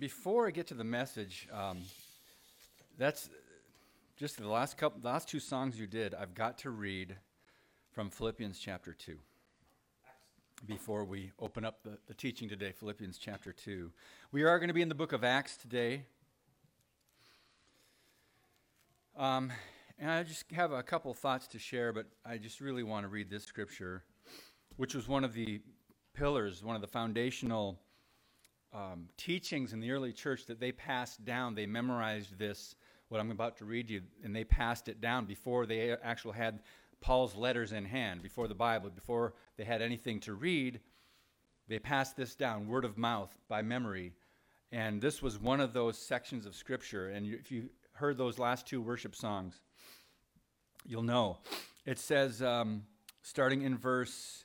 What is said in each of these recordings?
before I get to the message, um, that's just the last couple, last two songs you did. I've got to read from Philippians chapter two. Before we open up the, the teaching today, Philippians chapter 2. We are going to be in the book of Acts today. Um, and I just have a couple thoughts to share, but I just really want to read this scripture, which was one of the pillars, one of the foundational um, teachings in the early church that they passed down. They memorized this, what I'm about to read you, and they passed it down before they actually had Paul's letters in hand, before the Bible, before they had anything to read. They passed this down, word of mouth, by memory. And this was one of those sections of Scripture. And if you heard those last two worship songs, you'll know. It says, um, starting in verse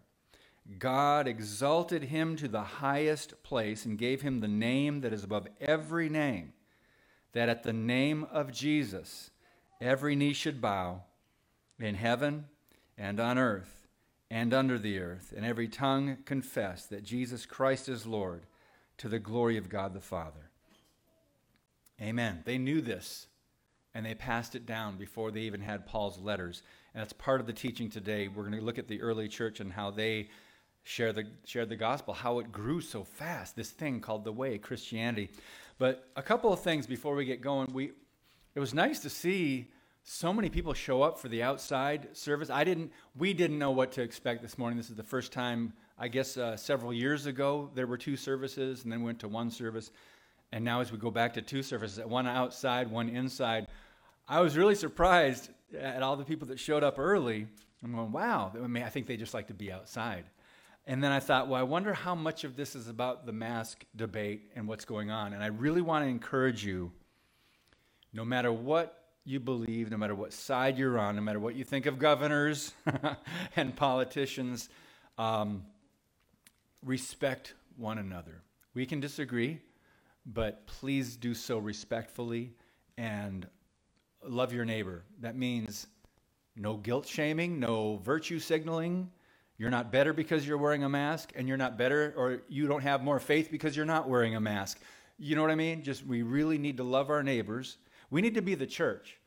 God exalted him to the highest place and gave him the name that is above every name, that at the name of Jesus every knee should bow in heaven and on earth and under the earth, and every tongue confess that Jesus Christ is Lord to the glory of God the Father. Amen. They knew this and they passed it down before they even had Paul's letters. And that's part of the teaching today. We're going to look at the early church and how they share the, shared the gospel, how it grew so fast, this thing called the way, Christianity. But a couple of things before we get going. We, it was nice to see so many people show up for the outside service. I didn't, we didn't know what to expect this morning. This is the first time, I guess, uh, several years ago, there were two services and then went to one service. And now, as we go back to two services, one outside, one inside, I was really surprised at all the people that showed up early. I'm going, wow, I, mean, I think they just like to be outside. And then I thought, well, I wonder how much of this is about the mask debate and what's going on. And I really want to encourage you no matter what you believe, no matter what side you're on, no matter what you think of governors and politicians, um, respect one another. We can disagree, but please do so respectfully and love your neighbor. That means no guilt shaming, no virtue signaling you're not better because you're wearing a mask, and you're not better or you don't have more faith because you're not wearing a mask. You know what I mean? Just we really need to love our neighbors. We need to be the church.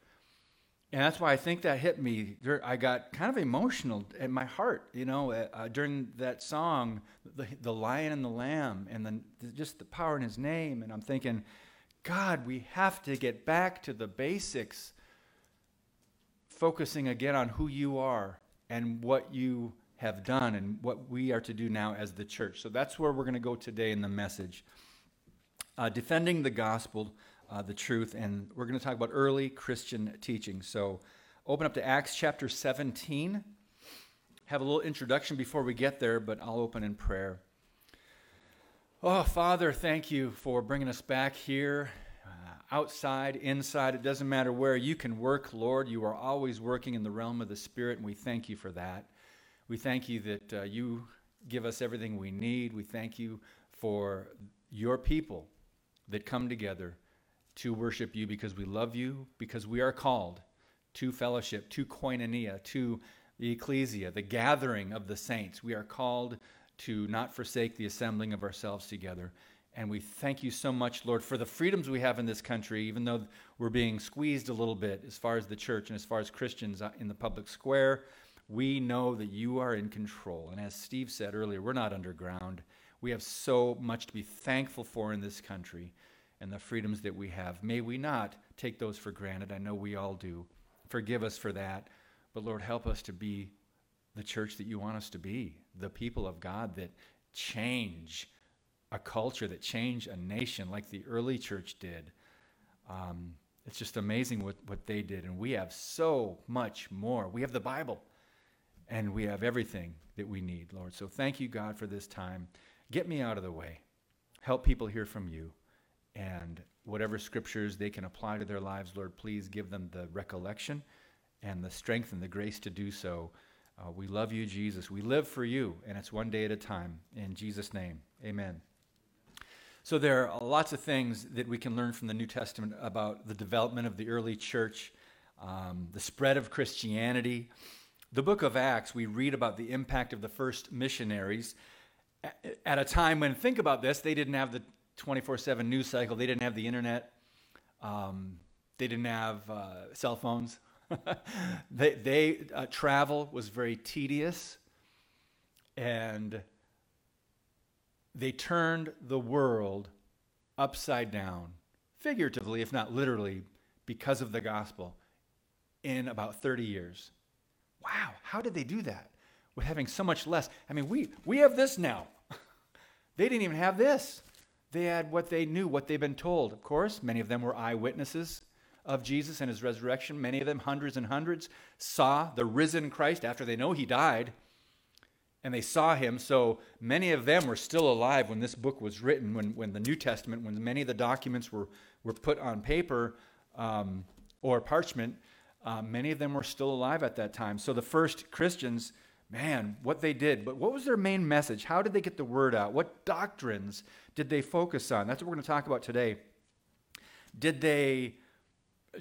And that's why I think that hit me. I got kind of emotional in my heart, you know, uh, during that song, the, the lion and the lamb, and then just the power in his name. And I'm thinking, God, we have to get back to the basics, focusing again on who you are and what you have done and what we are to do now as the church. So that's where we're going to go today in the message. Uh, defending the gospel, uh, the truth, and we're going to talk about early Christian teaching. So open up to Acts chapter 17. Have a little introduction before we get there, but I'll open in prayer. Oh, Father, thank you for bringing us back here, uh, outside, inside. It doesn't matter where you can work, Lord. You are always working in the realm of the Spirit, and we thank you for that. We thank you that uh, you give us everything we need. We thank you for your people that come together to worship you because we love you, because we are called to fellowship, to koinonia, to the ecclesia, the gathering of the saints. We are called to not forsake the assembling of ourselves together. And we thank you so much, Lord, for the freedoms we have in this country, even though we're being squeezed a little bit as far as the church and as far as Christians uh, in the public square we know that you are in control. And as Steve said earlier, we're not underground. We have so much to be thankful for in this country and the freedoms that we have. May we not take those for granted. I know we all do. Forgive us for that. But Lord, help us to be the church that you want us to be, the people of God that change a culture, that change a nation like the early church did. Um, it's just amazing what, what they did. And we have so much more. We have the Bible and we have everything that we need, Lord. So thank you, God, for this time. Get me out of the way. Help people hear from you. And whatever scriptures they can apply to their lives, Lord, please give them the recollection and the strength and the grace to do so. Uh, we love you, Jesus. We live for you, and it's one day at a time. In Jesus' name, amen. So, there are lots of things that we can learn from the New Testament about the development of the early church, um, the spread of Christianity. The book of Acts, we read about the impact of the first missionaries at a time when, think about this, they didn't have the 24 7 news cycle, they didn't have the internet, um, they didn't have uh, cell phones. they, they uh, travel was very tedious, and they turned the world upside down, figuratively, if not literally, because of the gospel in about 30 years. Wow, how did they do that? With having so much less. I mean, we, we have this now. they didn't even have this. They had what they knew, what they'd been told. Of course, many of them were eyewitnesses of Jesus and his resurrection. Many of them, hundreds and hundreds, saw the risen Christ after they know he died. And they saw him. So many of them were still alive when this book was written, when, when the New Testament, when many of the documents were, were put on paper um, or parchment. Uh, many of them were still alive at that time. So the first Christians, man, what they did, but what was their main message? How did they get the word out? What doctrines did they focus on? That's what we're going to talk about today. Did they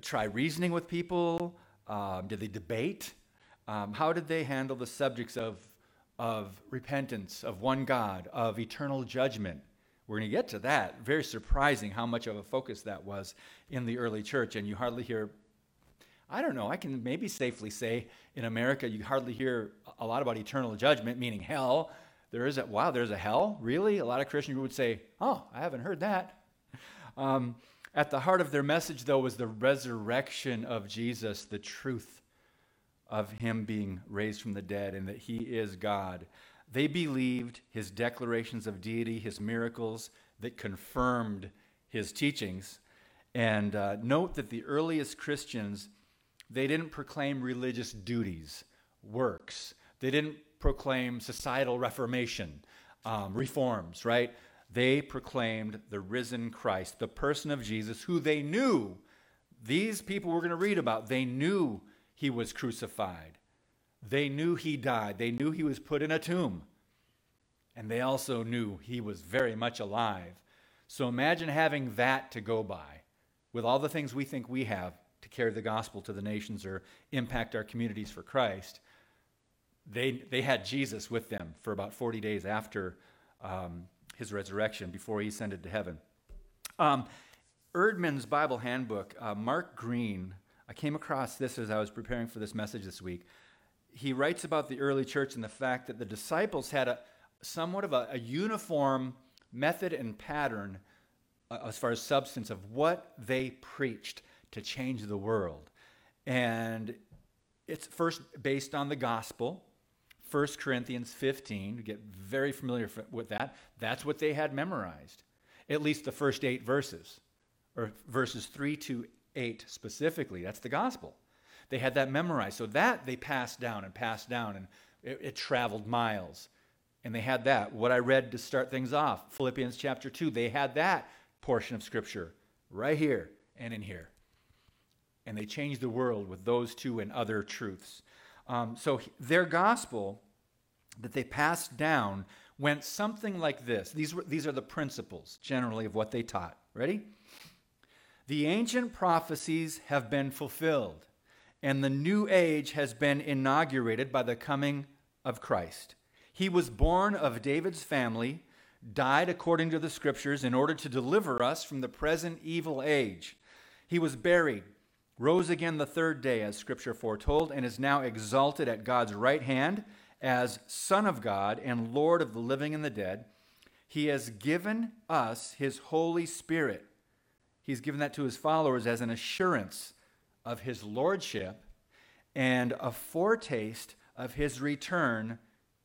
try reasoning with people? Um, did they debate? Um, how did they handle the subjects of, of repentance, of one God, of eternal judgment? We're going to get to that. Very surprising how much of a focus that was in the early church. And you hardly hear, I don't know, I can maybe safely say in America, you hardly hear a lot about eternal judgment, meaning hell. There is a, wow, there's a hell? Really? A lot of Christians would say, oh, I haven't heard that. Um, at the heart of their message, though, was the resurrection of Jesus, the truth of him being raised from the dead and that he is God. They believed his declarations of deity, his miracles that confirmed his teachings. And uh, note that the earliest Christians, they didn't proclaim religious duties, works. They didn't proclaim societal reformation, um, reforms, right? they proclaimed the risen Christ, the person of Jesus, who they knew these people we're going to read about, they knew he was crucified. They knew he died. They knew he was put in a tomb. And they also knew he was very much alive. So imagine having that to go by with all the things we think we have to carry the gospel to the nations or impact our communities for Christ. They, they had Jesus with them for about 40 days after um, his resurrection before he ascended to heaven. Um, Eerdmans Bible Handbook, uh, Mark Green, I came across this as I was preparing for this message this week. He writes about the early church and the fact that the disciples had a somewhat of a, a uniform method and pattern uh, as far as substance of what they preached to change the world. And it's first based on the gospel, 1 Corinthians 15, to get very familiar with that. That's what they had memorized, at least the first eight verses, or verses 3 to 8 specifically. That's the gospel. They had that memorized. So that they passed down and passed down, and it, it traveled miles. And they had that. What I read to start things off, Philippians chapter 2, they had that portion of Scripture right here and in here. And they changed the world with those two and other truths. Um, so their gospel that they passed down went something like this. These, were, these are the principles generally of what they taught. Ready? The ancient prophecies have been fulfilled, and the new age has been inaugurated by the coming of Christ. He was born of David's family, died according to the scriptures in order to deliver us from the present evil age. He was buried rose again the third day, as Scripture foretold, and is now exalted at God's right hand as Son of God and Lord of the living and the dead. He has given us His Holy Spirit. He's given that to His followers as an assurance of His Lordship and a foretaste of His return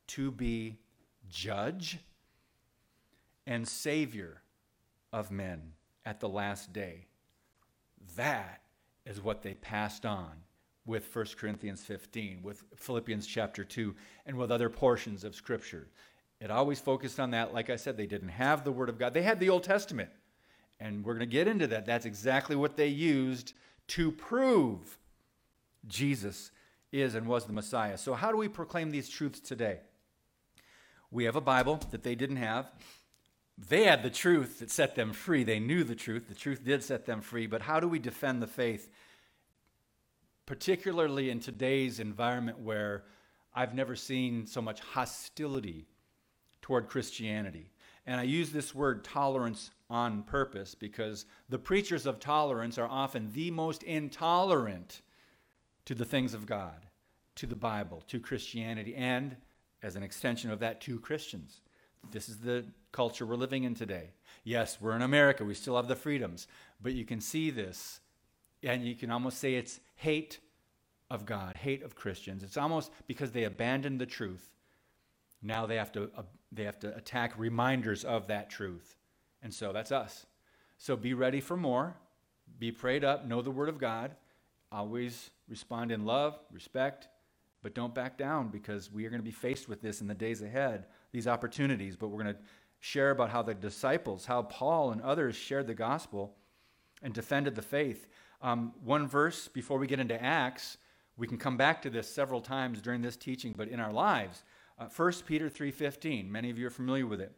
to be Judge and Savior of men at the last day. That is what they passed on with 1 Corinthians 15, with Philippians chapter 2, and with other portions of Scripture. It always focused on that. Like I said, they didn't have the Word of God. They had the Old Testament, And we're going to get into that. That's exactly what they used to prove Jesus is and was the Messiah. So, how do we proclaim these truths today? We have a Bible that they didn't have. They had the truth that set them free. They knew the truth. The truth did set them free. But how do we defend the faith? Particularly in today's environment where I've never seen so much hostility toward Christianity. And I use this word tolerance on purpose because the preachers of tolerance are often the most intolerant to the things of God, to the Bible, to Christianity, and as an extension of that, to Christians. This is the culture we're living in today. Yes, we're in America, we still have the freedoms, but you can see this, and you can almost say it's hate of God, hate of Christians. It's almost because they abandoned the truth. Now they have to uh, they have to attack reminders of that truth. And so that's us. So be ready for more. Be prayed up, know the word of God. Always respond in love, respect, but don't back down because we are going to be faced with this in the days ahead, these opportunities. But we're going to share about how the disciples, how Paul and others shared the gospel and defended the faith. Um, one verse before we get into Acts, we can come back to this several times during this teaching, but in our lives, uh, 1 Peter 3:15. Many of you are familiar with it.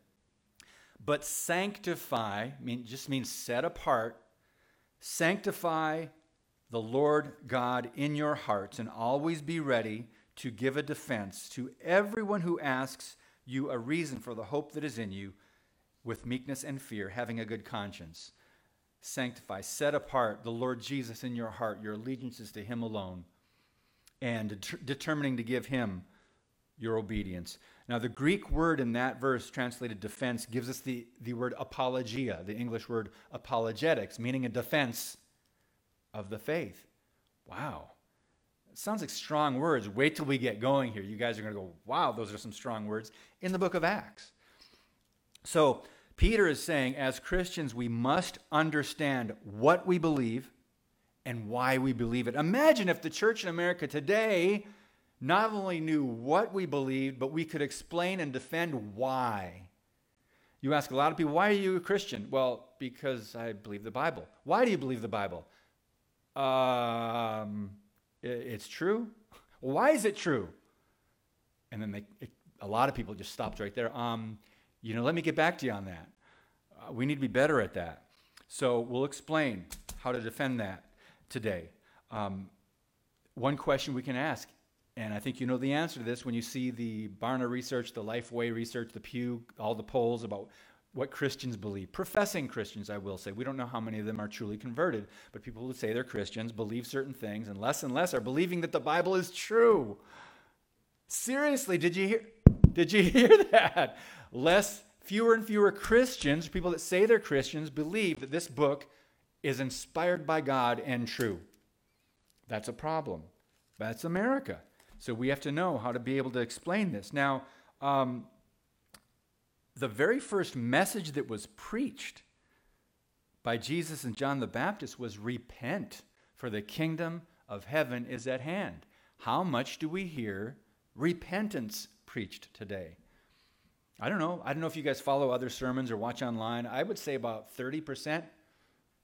But sanctify mean, just means set apart. Sanctify the Lord God in your hearts and always be ready to give a defense to everyone who asks you a reason for the hope that is in you with meekness and fear, having a good conscience. Sanctify, set apart the Lord Jesus in your heart, your allegiances to Him alone, and det- determining to give Him your obedience. Now, the Greek word in that verse, translated defense, gives us the, the word apologia, the English word apologetics, meaning a defense of the faith. Wow. Sounds like strong words. Wait till we get going here. You guys are going to go, wow, those are some strong words in the book of Acts. So, Peter is saying, as Christians, we must understand what we believe and why we believe it. Imagine if the church in America today not only knew what we believed, but we could explain and defend why. You ask a lot of people, why are you a Christian? Well, because I believe the Bible. Why do you believe the Bible? Um, it's true. Why is it true? And then they, it, a lot of people just stopped right there. Um, you know, let me get back to you on that. Uh, we need to be better at that. So we'll explain how to defend that today. Um, one question we can ask and I think you know the answer to this when you see the Barna research, the Lifeway research, the Pew, all the polls about what Christians believe. Professing Christians, I will say. We don't know how many of them are truly converted, but people who say they're Christians believe certain things, and less and less are believing that the Bible is true. Seriously, did you hear? Did you hear that? Less, fewer and fewer Christians, people that say they're Christians, believe that this book is inspired by God and true. That's a problem. That's America. So we have to know how to be able to explain this. Now, um, the very first message that was preached by Jesus and John the Baptist was repent, for the kingdom of heaven is at hand. How much do we hear repentance preached today? I don't know. I don't know if you guys follow other sermons or watch online. I would say about 30%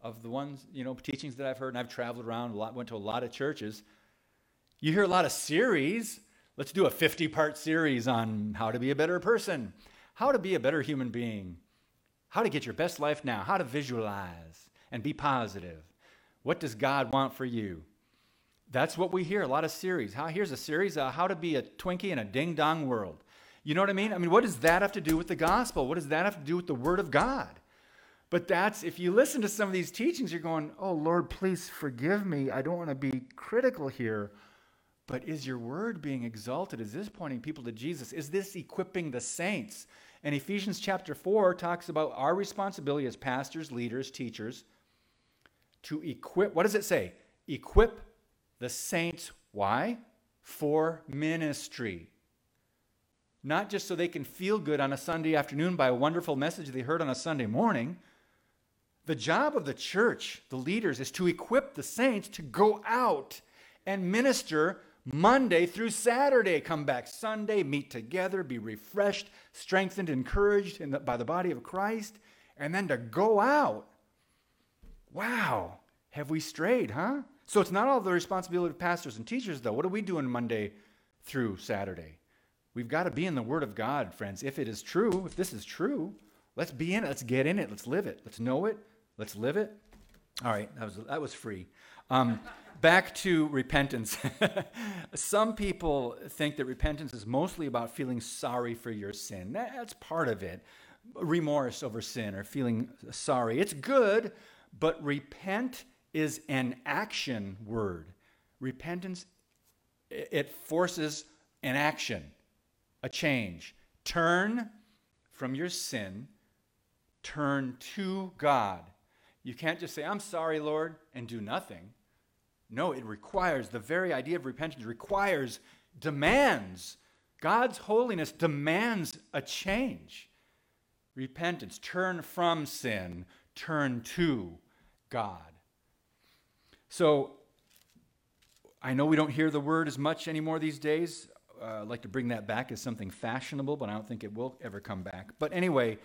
of the ones, you know, teachings that I've heard, and I've traveled around a lot, went to a lot of churches, you hear a lot of series. Let's do a 50 part series on how to be a better person, how to be a better human being, how to get your best life now, how to visualize and be positive. What does God want for you? That's what we hear a lot of series. How, here's a series How to Be a Twinkie in a Ding Dong World. You know what I mean? I mean, what does that have to do with the gospel? What does that have to do with the Word of God? But that's, if you listen to some of these teachings, you're going, oh, Lord, please forgive me. I don't want to be critical here. But is your word being exalted? Is this pointing people to Jesus? Is this equipping the saints? And Ephesians chapter 4 talks about our responsibility as pastors, leaders, teachers to equip. What does it say? Equip the saints. Why? For ministry. Not just so they can feel good on a Sunday afternoon by a wonderful message they heard on a Sunday morning. The job of the church, the leaders, is to equip the saints to go out and minister Monday through Saturday, come back Sunday, meet together, be refreshed, strengthened, encouraged the, by the body of Christ, and then to go out Wow, have we strayed, huh? So it's not all the responsibility of pastors and teachers, though. What are we doing Monday through Saturday? We've got to be in the Word of God, friends. If it is true, if this is true, let's be in it. Let's get in it. Let's live it. Let's know it. Let's live it. All right, that was, that was free. Um, back to repentance. Some people think that repentance is mostly about feeling sorry for your sin. That's part of it. Remorse over sin or feeling sorry. It's good, but repent is an action word. Repentance, it forces an action, a change. Turn from your sin, turn to God. You can't just say, I'm sorry, Lord, and do nothing. No, it requires, the very idea of repentance requires, demands, God's holiness demands a change. Repentance, turn from sin, turn to God. So, I know we don't hear the word as much anymore these days. Uh, I'd like to bring that back as something fashionable, but I don't think it will ever come back. But anyway,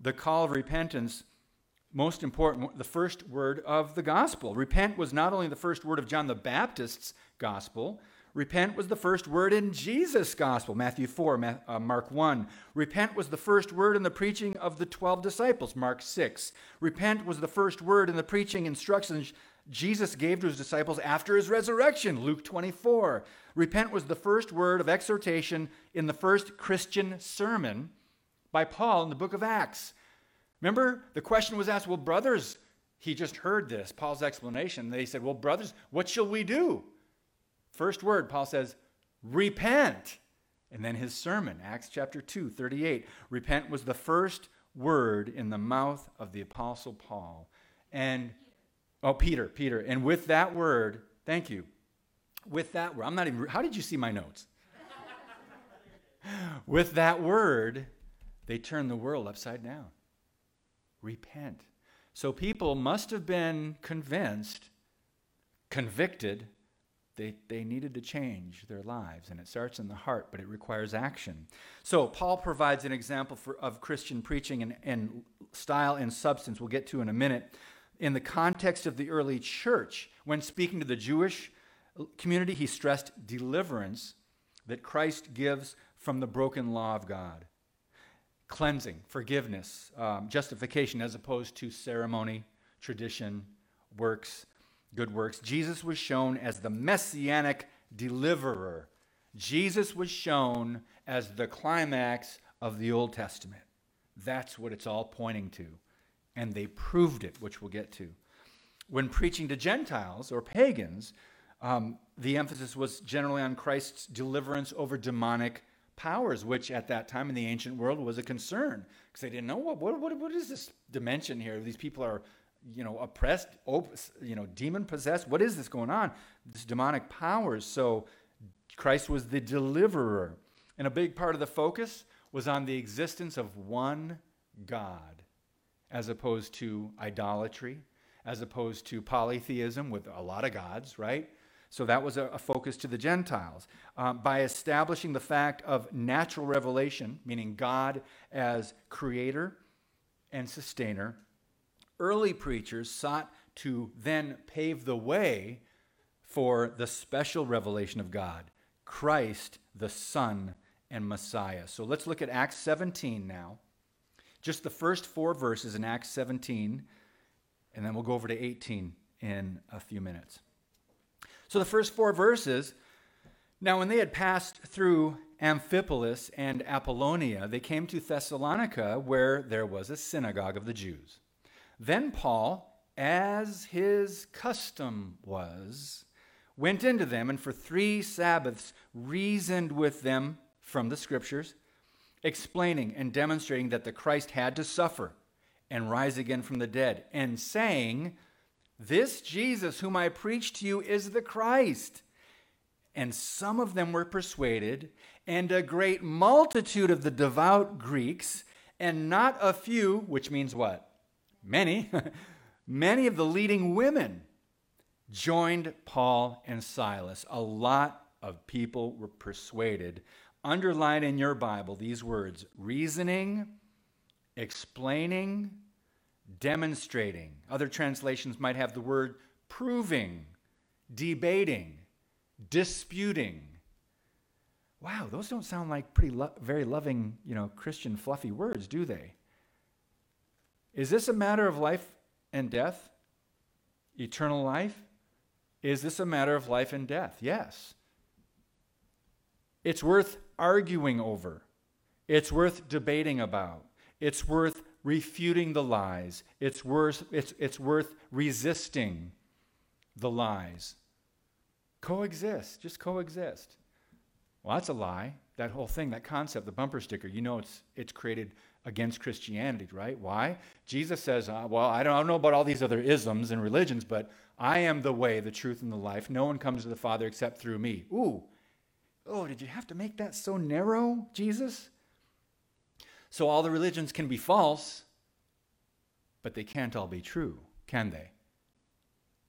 the call of repentance most important, the first word of the gospel. Repent was not only the first word of John the Baptist's gospel, repent was the first word in Jesus' gospel, Matthew 4, uh, Mark 1. Repent was the first word in the preaching of the 12 disciples, Mark 6. Repent was the first word in the preaching instructions Jesus gave to his disciples after his resurrection, Luke 24. Repent was the first word of exhortation in the first Christian sermon by Paul in the book of Acts. Remember, the question was asked, Well, brothers, he just heard this, Paul's explanation. They said, Well, brothers, what shall we do? First word, Paul says, Repent. And then his sermon, Acts chapter 2, 38. Repent was the first word in the mouth of the Apostle Paul. And, oh, Peter, Peter. And with that word, thank you. With that word, I'm not even, how did you see my notes? with that word, they turned the world upside down repent. So people must have been convinced, convicted, they, they needed to change their lives. And it starts in the heart, but it requires action. So Paul provides an example for, of Christian preaching and, and style and substance, we'll get to in a minute. In the context of the early church, when speaking to the Jewish community, he stressed deliverance that Christ gives from the broken law of God cleansing, forgiveness, um, justification, as opposed to ceremony, tradition, works, good works. Jesus was shown as the messianic deliverer. Jesus was shown as the climax of the Old Testament. That's what it's all pointing to. And they proved it, which we'll get to. When preaching to Gentiles or pagans, um, the emphasis was generally on Christ's deliverance over demonic powers, which at that time in the ancient world was a concern because they didn't know what, what, what, what is this dimension here? These people are, you know, oppressed, op- you know, demon possessed. What is this going on? This demonic powers. So Christ was the deliverer. And a big part of the focus was on the existence of one God as opposed to idolatry, as opposed to polytheism with a lot of gods, right? So that was a, a focus to the Gentiles. Um, by establishing the fact of natural revelation, meaning God as creator and sustainer, early preachers sought to then pave the way for the special revelation of God, Christ, the Son and Messiah. So let's look at Acts 17 now. Just the first four verses in Acts 17, and then we'll go over to 18 in a few minutes. So the first four verses now, when they had passed through Amphipolis and Apollonia, they came to Thessalonica, where there was a synagogue of the Jews. Then Paul, as his custom was, went into them and for three Sabbaths reasoned with them from the Scriptures, explaining and demonstrating that the Christ had to suffer and rise again from the dead, and saying, this Jesus, whom I preach to you, is the Christ. And some of them were persuaded, and a great multitude of the devout Greeks, and not a few, which means what? Many, many of the leading women joined Paul and Silas. A lot of people were persuaded. Underline in your Bible these words reasoning, explaining, demonstrating. Other translations might have the word proving, debating, disputing. Wow, those don't sound like pretty lo- very loving, you know, Christian fluffy words, do they? Is this a matter of life and death? Eternal life? Is this a matter of life and death? Yes. It's worth arguing over. It's worth debating about. It's worth refuting the lies. It's worth, it's, it's worth resisting the lies. Coexist, just coexist. Well, that's a lie. That whole thing, that concept, the bumper sticker, you know it's, it's created against Christianity, right? Why? Jesus says, uh, Well, I don't, I don't know about all these other isms and religions, but I am the way, the truth, and the life. No one comes to the Father except through me. Ooh. Oh, did you have to make that so narrow, Jesus? So all the religions can be false, but they can't all be true, can they?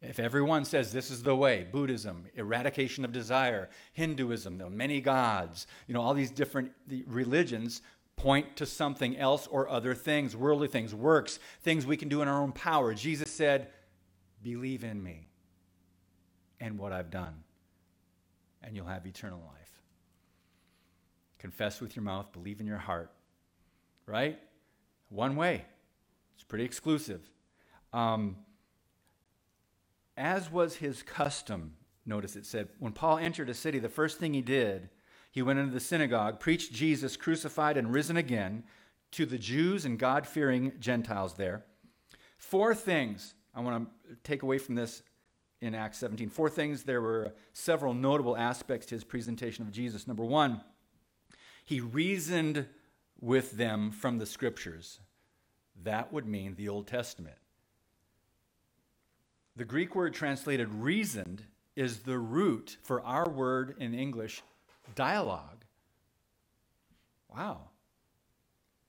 If everyone says this is the way, Buddhism, eradication of desire, Hinduism, the many gods, you know, all these different religions point to something else or other things, worldly things, works, things we can do in our own power. Jesus said, Believe in me and what I've done, and you'll have eternal life. Confess with your mouth, believe in your heart. Right? One way. It's pretty exclusive. Um, as was his custom, notice it said, when Paul entered a city, the first thing he did, he went into the synagogue, preached Jesus crucified and risen again to the Jews and God fearing Gentiles there. Four things I want to take away from this in Acts 17. Four things. There were several notable aspects to his presentation of Jesus. Number one, he reasoned with them from the scriptures. That would mean the Old Testament. The Greek word translated reasoned is the root for our word in English, dialogue. Wow.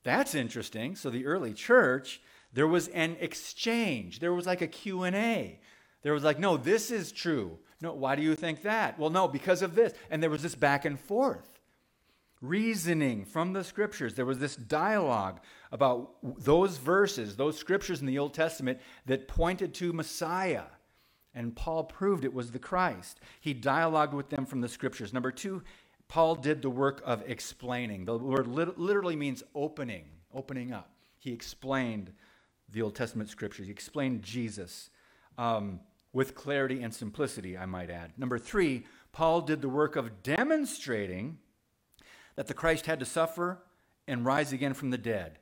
That's interesting. So the early church, there was an exchange. There was like a Q&A. There was like, "No, this is true." No, why do you think that? Well, no, because of this. And there was this back and forth reasoning from the scriptures. There was this dialogue about those verses, those scriptures in the Old Testament that pointed to Messiah. And Paul proved it was the Christ. He dialogued with them from the scriptures. Number two, Paul did the work of explaining. The word literally means opening, opening up. He explained the Old Testament scriptures, he explained Jesus um, with clarity and simplicity, I might add. Number three, Paul did the work of demonstrating that the Christ had to suffer and rise again from the dead,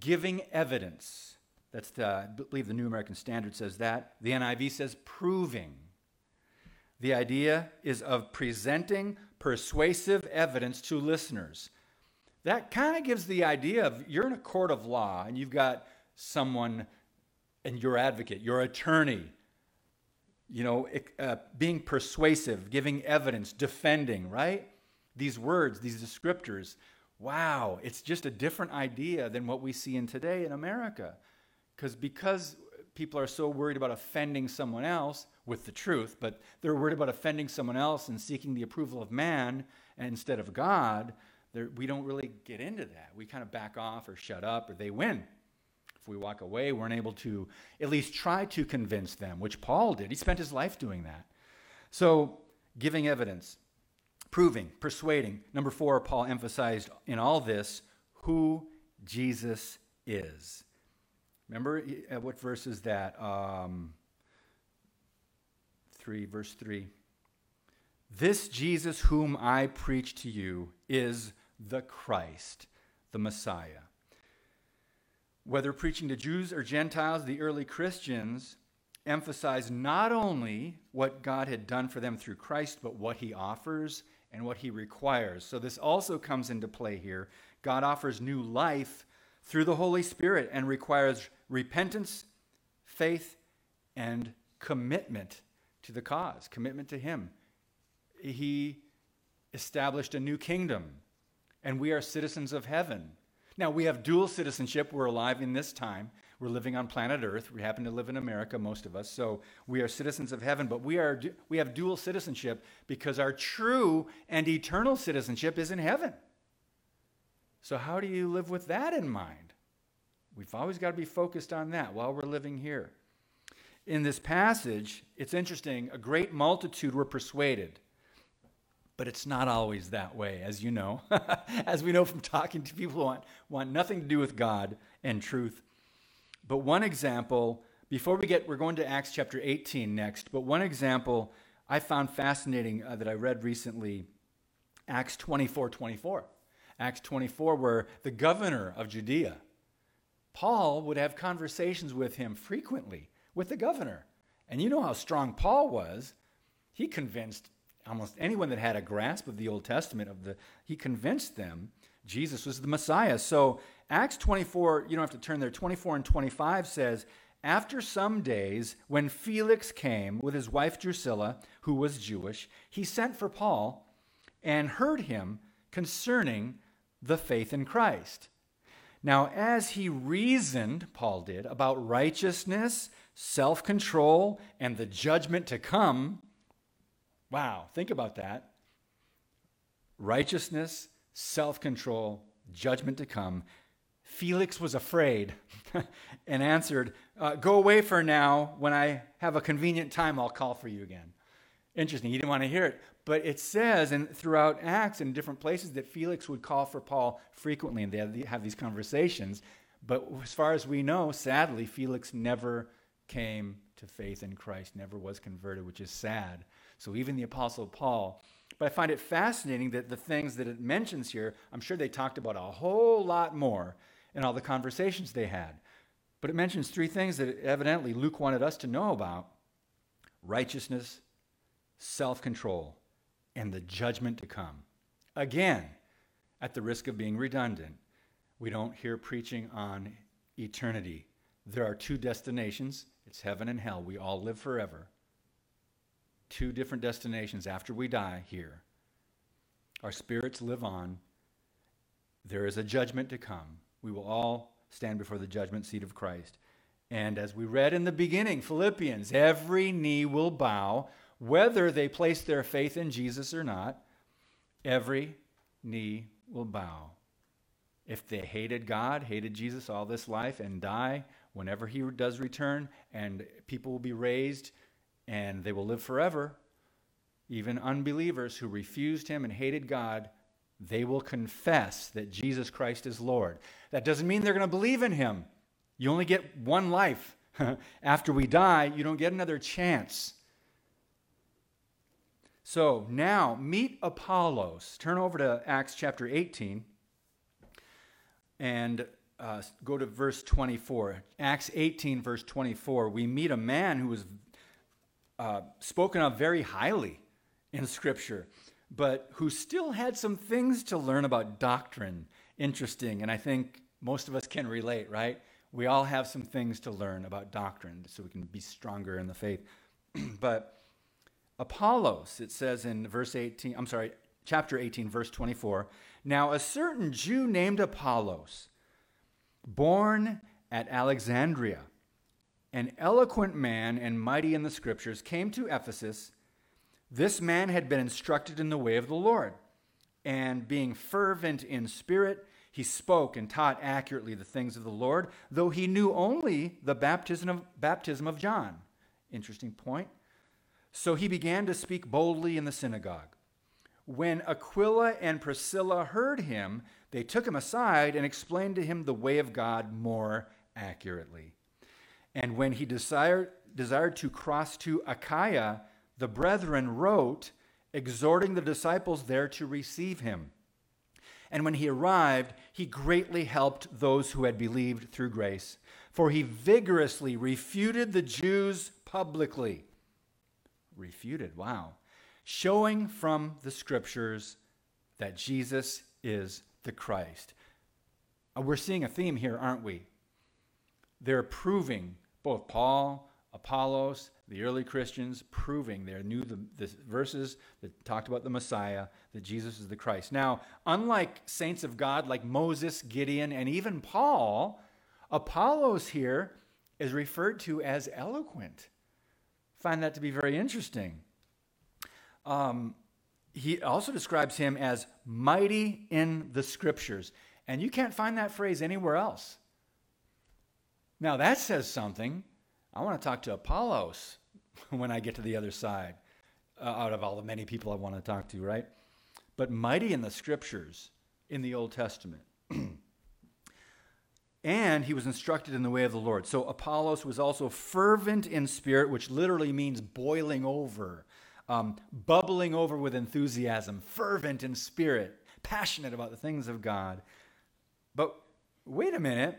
giving evidence. That's, the, I believe, the New American Standard says that. The NIV says proving. The idea is of presenting persuasive evidence to listeners. That kind of gives the idea of you're in a court of law and you've got someone and your advocate, your attorney, you know, uh, being persuasive, giving evidence, defending, right? These words, these descriptors, wow, it's just a different idea than what we see in today in America. Because because people are so worried about offending someone else with the truth, but they're worried about offending someone else and seeking the approval of man instead of God, we don't really get into that. We kind of back off or shut up or they win. If we walk away, we're unable to at least try to convince them, which Paul did. He spent his life doing that. So, giving evidence proving, persuading. Number four, Paul emphasized in all this who Jesus is. Remember uh, what verse is that? Um, 3, verse 3. This Jesus whom I preach to you is the Christ, the Messiah. Whether preaching to Jews or Gentiles, the early Christians emphasized not only what God had done for them through Christ, but what he offers and what he requires. So this also comes into play here. God offers new life through the Holy Spirit and requires repentance, faith, and commitment to the cause, commitment to him. He established a new kingdom, and we are citizens of heaven. Now, we have dual citizenship. We're alive in this time. We're living on planet Earth. We happen to live in America, most of us. So we are citizens of heaven, but we, are, we have dual citizenship because our true and eternal citizenship is in heaven. So, how do you live with that in mind? We've always got to be focused on that while we're living here. In this passage, it's interesting, a great multitude were persuaded. But it's not always that way, as you know, as we know from talking to people who want, want nothing to do with God and truth. But one example, before we get, we're going to Acts chapter 18 next, but one example I found fascinating uh, that I read recently, Acts 24 24. Acts 24, where the governor of Judea, Paul would have conversations with him frequently, with the governor. And you know how strong Paul was. He convinced almost anyone that had a grasp of the Old Testament of the he convinced them Jesus was the Messiah. So Acts 24, you don't have to turn there. 24 and 25 says, after some days, when Felix came with his wife Drusilla, who was Jewish, he sent for Paul and heard him concerning the faith in Christ. Now, as he reasoned, Paul did, about righteousness, self control, and the judgment to come, wow, think about that. Righteousness, self control, judgment to come. Felix was afraid and answered, uh, Go away for now. When I have a convenient time, I'll call for you again. Interesting. He didn't want to hear it. But it says and throughout Acts and different places that Felix would call for Paul frequently and they have these conversations. But as far as we know, sadly, Felix never came to faith in Christ, never was converted, which is sad. So even the Apostle Paul, but I find it fascinating that the things that it mentions here, I'm sure they talked about a whole lot more in all the conversations they had. But it mentions three things that evidently Luke wanted us to know about righteousness, self control, and the judgment to come. Again, at the risk of being redundant, we don't hear preaching on eternity. There are two destinations it's heaven and hell. We all live forever. Two different destinations after we die here. Our spirits live on. There is a judgment to come. We will all stand before the judgment seat of Christ. And as we read in the beginning, Philippians, every knee will bow whether they place their faith in Jesus or not, every knee will bow. If they hated God, hated Jesus all this life, and die whenever he does return, and people will be raised and they will live forever, even unbelievers who refused him and hated God, they will confess that Jesus Christ is Lord. That doesn't mean they're going to believe in him. You only get one life. After we die, you don't get another chance. So now meet Apollos. Turn over to Acts chapter 18 and uh, go to verse 24. Acts 18, verse 24. We meet a man who was uh, spoken of very highly in Scripture, but who still had some things to learn about doctrine. Interesting, and I think most of us can relate, right? We all have some things to learn about doctrine so we can be stronger in the faith. but Apollos, it says in verse 18, I'm sorry, chapter 18, verse 24. Now, a certain Jew named Apollos, born at Alexandria, an eloquent man and mighty in the scriptures, came to Ephesus. This man had been instructed in the way of the Lord, and being fervent in spirit, he spoke and taught accurately the things of the Lord, though he knew only the baptism of, baptism of John. Interesting point. So he began to speak boldly in the synagogue. When Aquila and Priscilla heard him, they took him aside and explained to him the way of God more accurately. And when he desired, desired to cross to Achaia, the brethren wrote, exhorting the disciples there to receive him. And when he arrived, he greatly helped those who had believed through grace, for he vigorously refuted the Jews publicly refuted. Wow. Showing from the scriptures that Jesus is the Christ. Uh, we're seeing a theme here, aren't we? They're proving, both Paul, Apollos, the early Christians, proving they knew the, the verses that talked about the Messiah, that Jesus is the Christ. Now, unlike saints of God like Moses, Gideon, and even Paul, Apollos here is referred to as eloquent find that to be very interesting. Um, he also describes him as mighty in the scriptures. And you can't find that phrase anywhere else. Now that says something. I want to talk to Apollos when I get to the other side, uh, out of all the many people I want to talk to, right? But mighty in the scriptures in the Old Testament. and he was instructed in the way of the Lord. So Apollos was also fervent in spirit, which literally means boiling over, um, bubbling over with enthusiasm, fervent in spirit, passionate about the things of God. But wait a minute.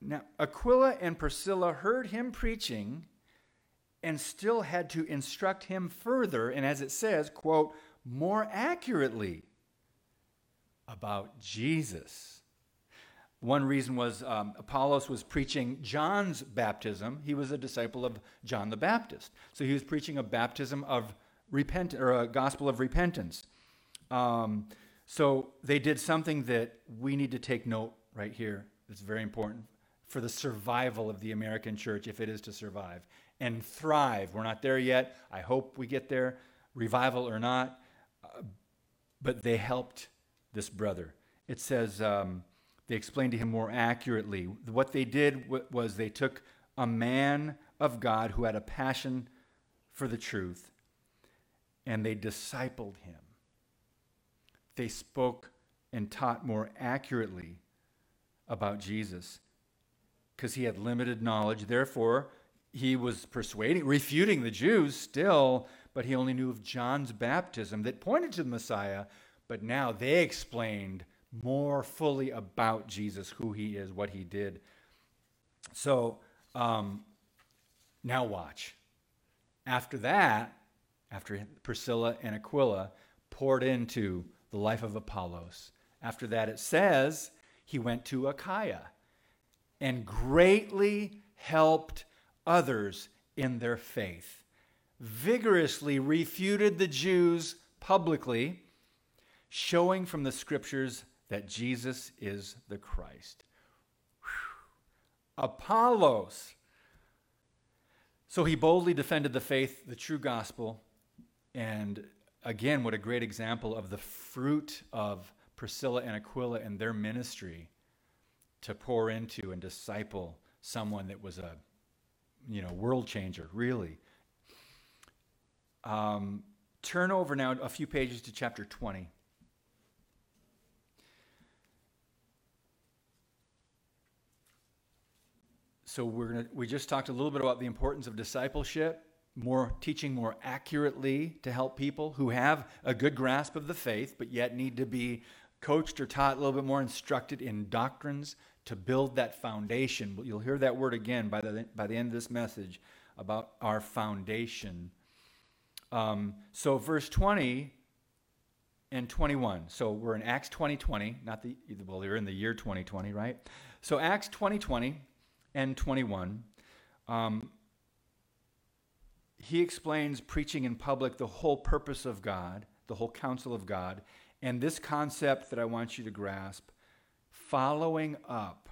Now, Aquila and Priscilla heard him preaching and still had to instruct him further, and as it says, quote, more accurately about Jesus. One reason was um, Apollos was preaching John's baptism. He was a disciple of John the Baptist. So he was preaching a baptism of repent or a gospel of repentance. Um, so they did something that we need to take note right here. It's very important for the survival of the American church, if it is to survive and thrive. We're not there yet. I hope we get there, revival or not. Uh, but they helped this brother. It says um, they explained to him more accurately. What they did was they took a man of God who had a passion for the truth and they discipled him. They spoke and taught more accurately about Jesus because he had limited knowledge. Therefore, he was persuading, refuting the Jews still, but he only knew of John's baptism that pointed to the Messiah. But now they explained more fully about Jesus, who he is, what he did. So um, now watch. After that, after Priscilla and Aquila poured into the life of Apollos, after that it says he went to Achaia and greatly helped others in their faith, vigorously refuted the Jews publicly, showing from the scriptures that Jesus is the Christ. Apollos. So he boldly defended the faith, the true gospel, and again, what a great example of the fruit of Priscilla and Aquila and their ministry to pour into and disciple someone that was a you know world changer really. Um, turn over now a few pages to chapter 20 so we're to we just talked a little bit about the importance of discipleship more teaching more accurately to help people who have a good grasp of the faith but yet need to be coached or taught a little bit more instructed in doctrines to build that foundation. You'll hear that word again by the, by the end of this message about our foundation. Um, so, verse 20 and 21. So, we're in Acts 20 20, not the, well, we're in the year 2020, right? So, Acts 20 20 and 21. Um, he explains preaching in public the whole purpose of God, the whole counsel of God, and this concept that I want you to grasp following up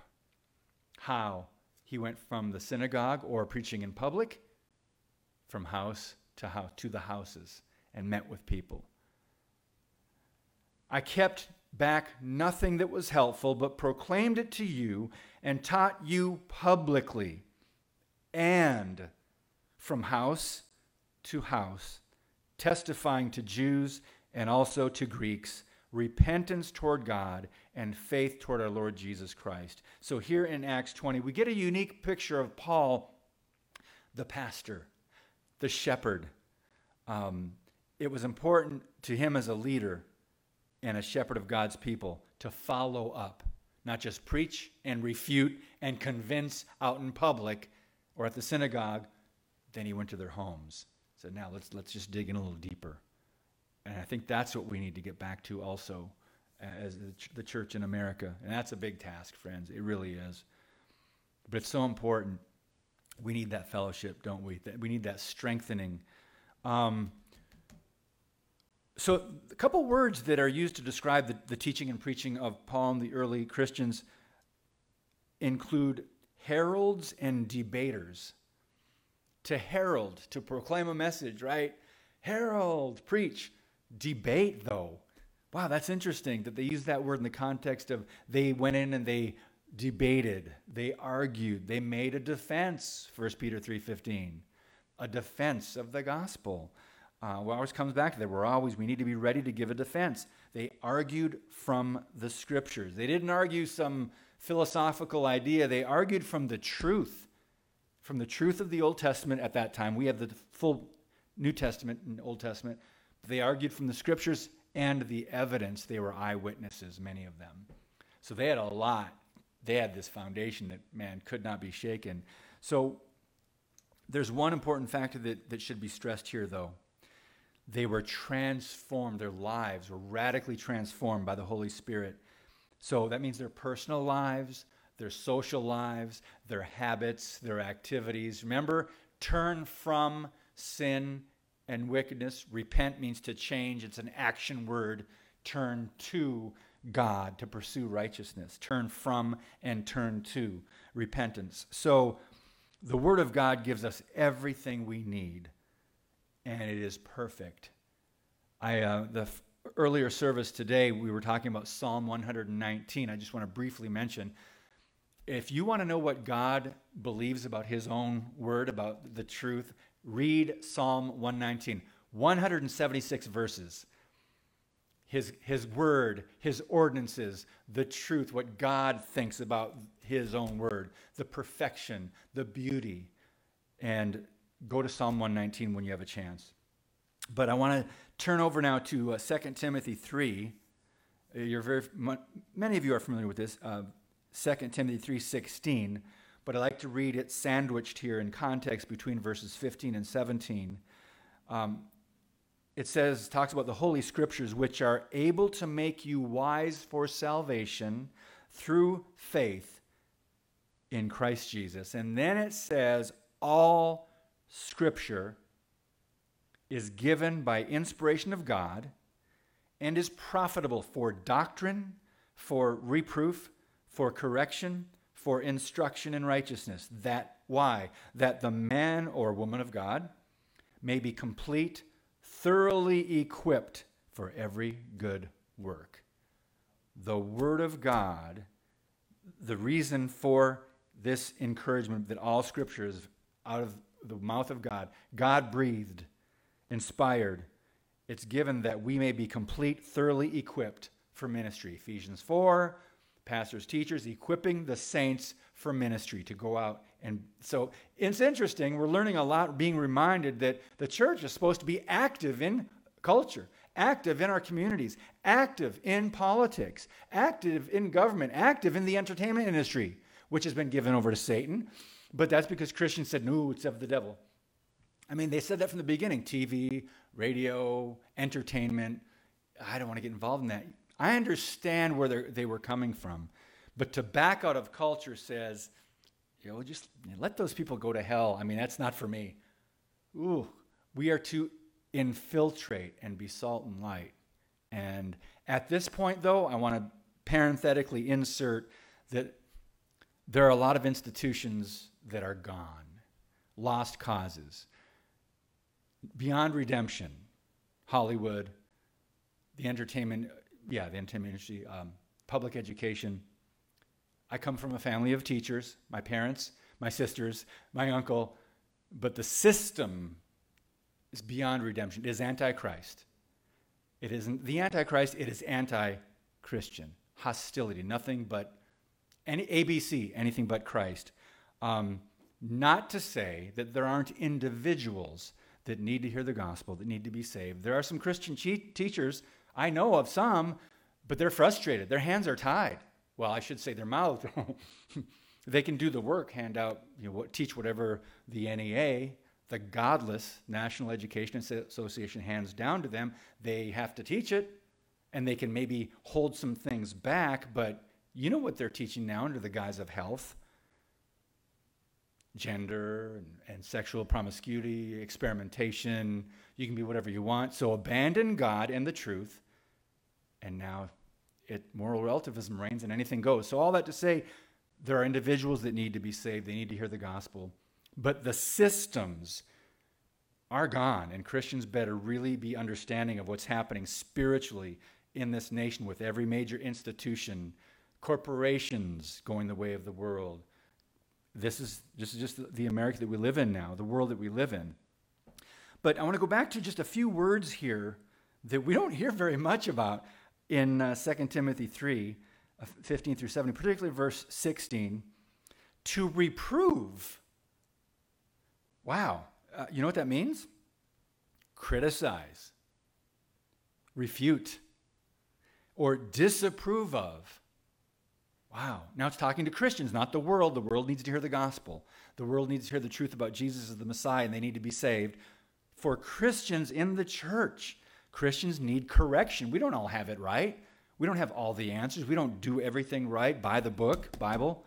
how he went from the synagogue or preaching in public from house to house to the houses and met with people. I kept back nothing that was helpful, but proclaimed it to you and taught you publicly and from house to house, testifying to Jews and also to Greeks repentance toward God and faith toward our Lord Jesus Christ. So here in Acts 20, we get a unique picture of Paul, the pastor, the shepherd. Um, it was important to him as a leader and a shepherd of God's people to follow up, not just preach and refute and convince out in public or at the synagogue. Then he went to their homes. Said, now let's, let's just dig in a little deeper. And I think that's what we need to get back to also as the church in America. And that's a big task, friends. It really is. But it's so important. We need that fellowship, don't we? We need that strengthening. Um, so, a couple words that are used to describe the, the teaching and preaching of Paul and the early Christians include heralds and debaters. To herald, to proclaim a message, right? Herald, preach. Debate, though, wow, that's interesting that they use that word in the context of they went in and they debated, they argued, they made a defense, 1 Peter 3:15, a defense of the gospel. Uh, well, always comes back to that. We're always, we need to be ready to give a defense. They argued from the scriptures. They didn't argue some philosophical idea, they argued from the truth, from the truth of the Old Testament at that time. We have the full New Testament and Old Testament. They argued from the scriptures and the evidence. They were eyewitnesses, many of them. So they had a lot. They had this foundation that, man, could not be shaken. So there's one important factor that, that should be stressed here, though. They were transformed, their lives were radically transformed by the Holy Spirit. So that means their personal lives, their social lives, their habits, their activities. Remember, turn from sin and wickedness. Repent means to change, it's an action word. Turn to God to pursue righteousness. Turn from and turn to repentance. So the Word of God gives us everything we need, and it is perfect. I, uh, the f- earlier service today, we were talking about Psalm 119. I just want to briefly mention if you want to know what God believes about His own Word, about the truth, read Psalm 119. 176 verses. His, his word, his ordinances, the truth, what God thinks about his own word, the perfection, the beauty. And go to Psalm 119 when you have a chance. But I want to turn over now to uh, 2 Timothy 3. Uh, you're very, many of you are familiar with this. Uh, 2 Timothy 3.16 but I like to read it sandwiched here in context between verses 15 and 17. Um, it says, talks about the Holy Scriptures, which are able to make you wise for salvation through faith in Christ Jesus. And then it says, all Scripture is given by inspiration of God and is profitable for doctrine, for reproof, for correction, for instruction in righteousness. That why? That the man or woman of God may be complete, thoroughly equipped for every good work. The Word of God, the reason for this encouragement that all Scripture is out of the mouth of God, God breathed, inspired, it's given that we may be complete, thoroughly equipped for ministry. Ephesians 4, pastors, teachers, equipping the saints for ministry to go out. And so it's interesting. We're learning a lot, being reminded that the church is supposed to be active in culture, active in our communities, active in politics, active in government, active in the entertainment industry, which has been given over to Satan. But that's because Christians said, no, it's of the devil. I mean, they said that from the beginning TV, radio, entertainment. I don't want to get involved in that. I understand where they were coming from. But to back out of culture says, you know, just let those people go to hell. I mean, that's not for me. Ooh, we are to infiltrate and be salt and light. And at this point, though, I want to parenthetically insert that there are a lot of institutions that are gone, lost causes. Beyond redemption, Hollywood, the entertainment yeah, the entertainment industry, um, public education. I come from a family of teachers, my parents, my sisters, my uncle, but the system is beyond redemption. It is antichrist. It isn't the antichrist, it is anti-Christian. Hostility, nothing but any ABC, anything but Christ. Um, not to say that there aren't individuals that need to hear the gospel, that need to be saved. There are some Christian che- teachers I know of some, but they're frustrated. Their hands are tied. Well, I should say their mouth. they can do the work, hand out, you know, teach whatever the NEA, the godless National Education Association, hands down to them. They have to teach it, and they can maybe hold some things back, but you know what they're teaching now under the guise of health gender and, and, sexual promiscuity, experimentation. You can be whatever you want. So abandon God and the truth and now it moral relativism reigns and anything goes. So all that to say, there are individuals that need to be saved. They need to hear the gospel. But the systems are gone, and Christians better really be understanding of what's happening spiritually in this nation with every major institution corporations going the way of the world. This is, this is just the America that we live in now, the world that we live in. But I want to go back to just a few words here that we don't hear very much about in uh, 2 Timothy 3 uh, 15 through 17, particularly verse 16. To reprove. Wow. Uh, you know what that means? Criticize, refute, or disapprove of. Wow. Now it's talking to Christians, not the world. The world needs to hear the gospel. The world needs to hear the truth about Jesus as the Messiah, and they need to be saved. For Christians in the church, Christians need correction. We don't all have it right. We don't have all the answers. We don't do everything right by the book, Bible.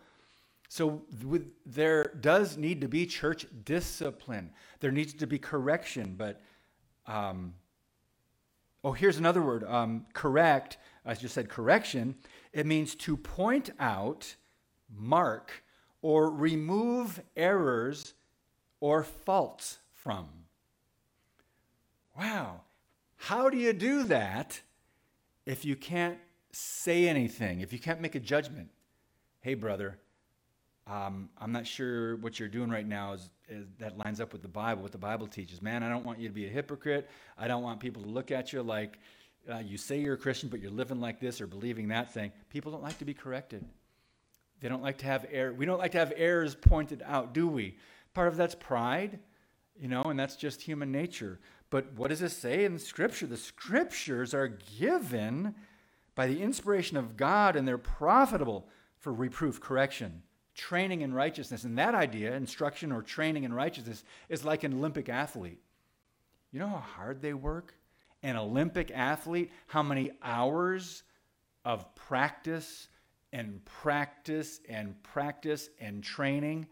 So with, there does need to be church discipline. There needs to be correction. But, um, oh, here's another word um, correct. I just said correction. It means to point out, mark, or remove errors or faults from. Wow. How do you do that if you can't say anything, if you can't make a judgment? Hey, brother, um, I'm not sure what you're doing right now is, is, that lines up with the Bible, what the Bible teaches. Man, I don't want you to be a hypocrite. I don't want people to look at you like uh, you say you're a Christian, but you're living like this or believing that thing. People don't like to be corrected. They don't like to have error. We don't like to have errors pointed out, do we? Part of that's pride, you know, and that's just human nature. But what does it say in Scripture? The Scriptures are given by the inspiration of God and they're profitable for reproof, correction, training in righteousness. And that idea, instruction or training in righteousness, is like an Olympic athlete. You know how hard they work? An Olympic athlete, how many hours of practice and practice and practice and training?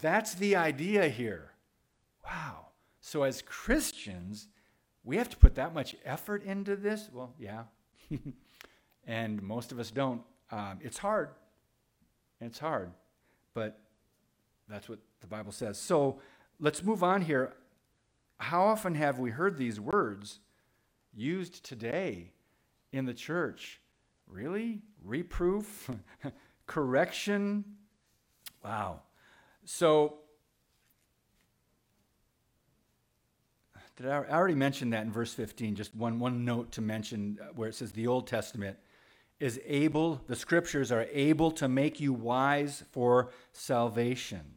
That's the idea here. Wow. So, as Christians, we have to put that much effort into this? Well, yeah. and most of us don't. Um, it's hard. It's hard. But that's what the Bible says. So, let's move on here. How often have we heard these words used today in the church? Really? Reproof? Correction? Wow. So, Did I, I already mentioned that in verse 15? Just one, one note to mention uh, where it says the Old Testament is able, the scriptures are able to make you wise for salvation.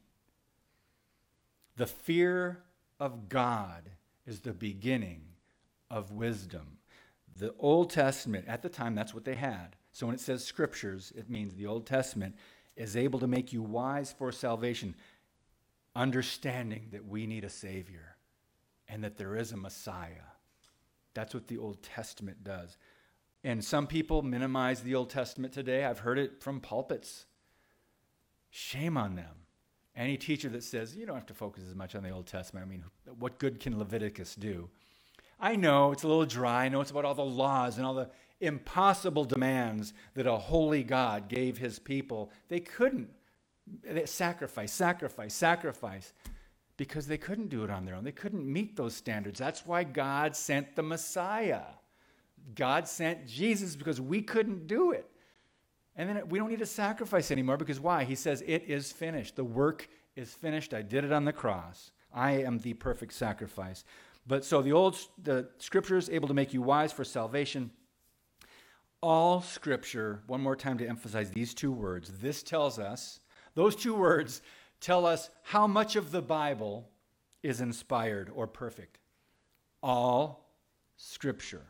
The fear of God is the beginning of wisdom. The Old Testament, at the time, that's what they had. So when it says scriptures, it means the Old Testament is able to make you wise for salvation, understanding that we need a Savior and that there is a Messiah. That's what the Old Testament does. And some people minimize the Old Testament today. I've heard it from pulpits. Shame on them. Any teacher that says, you don't have to focus as much on the Old Testament. I mean, what good can Leviticus do? I know it's a little dry. I know it's about all the laws and all the impossible demands that a holy God gave his people. They couldn't. Sacrifice, sacrifice, sacrifice because they couldn't do it on their own. They couldn't meet those standards. That's why God sent the Messiah. God sent Jesus because we couldn't do it. And then we don't need to sacrifice anymore because why? He says, It is finished. The work is finished. I did it on the cross. I am the perfect sacrifice. But so the old the scripture is able to make you wise for salvation. All scripture, one more time to emphasize these two words. This tells us, those two words tell us how much of the Bible is inspired or perfect. All scripture.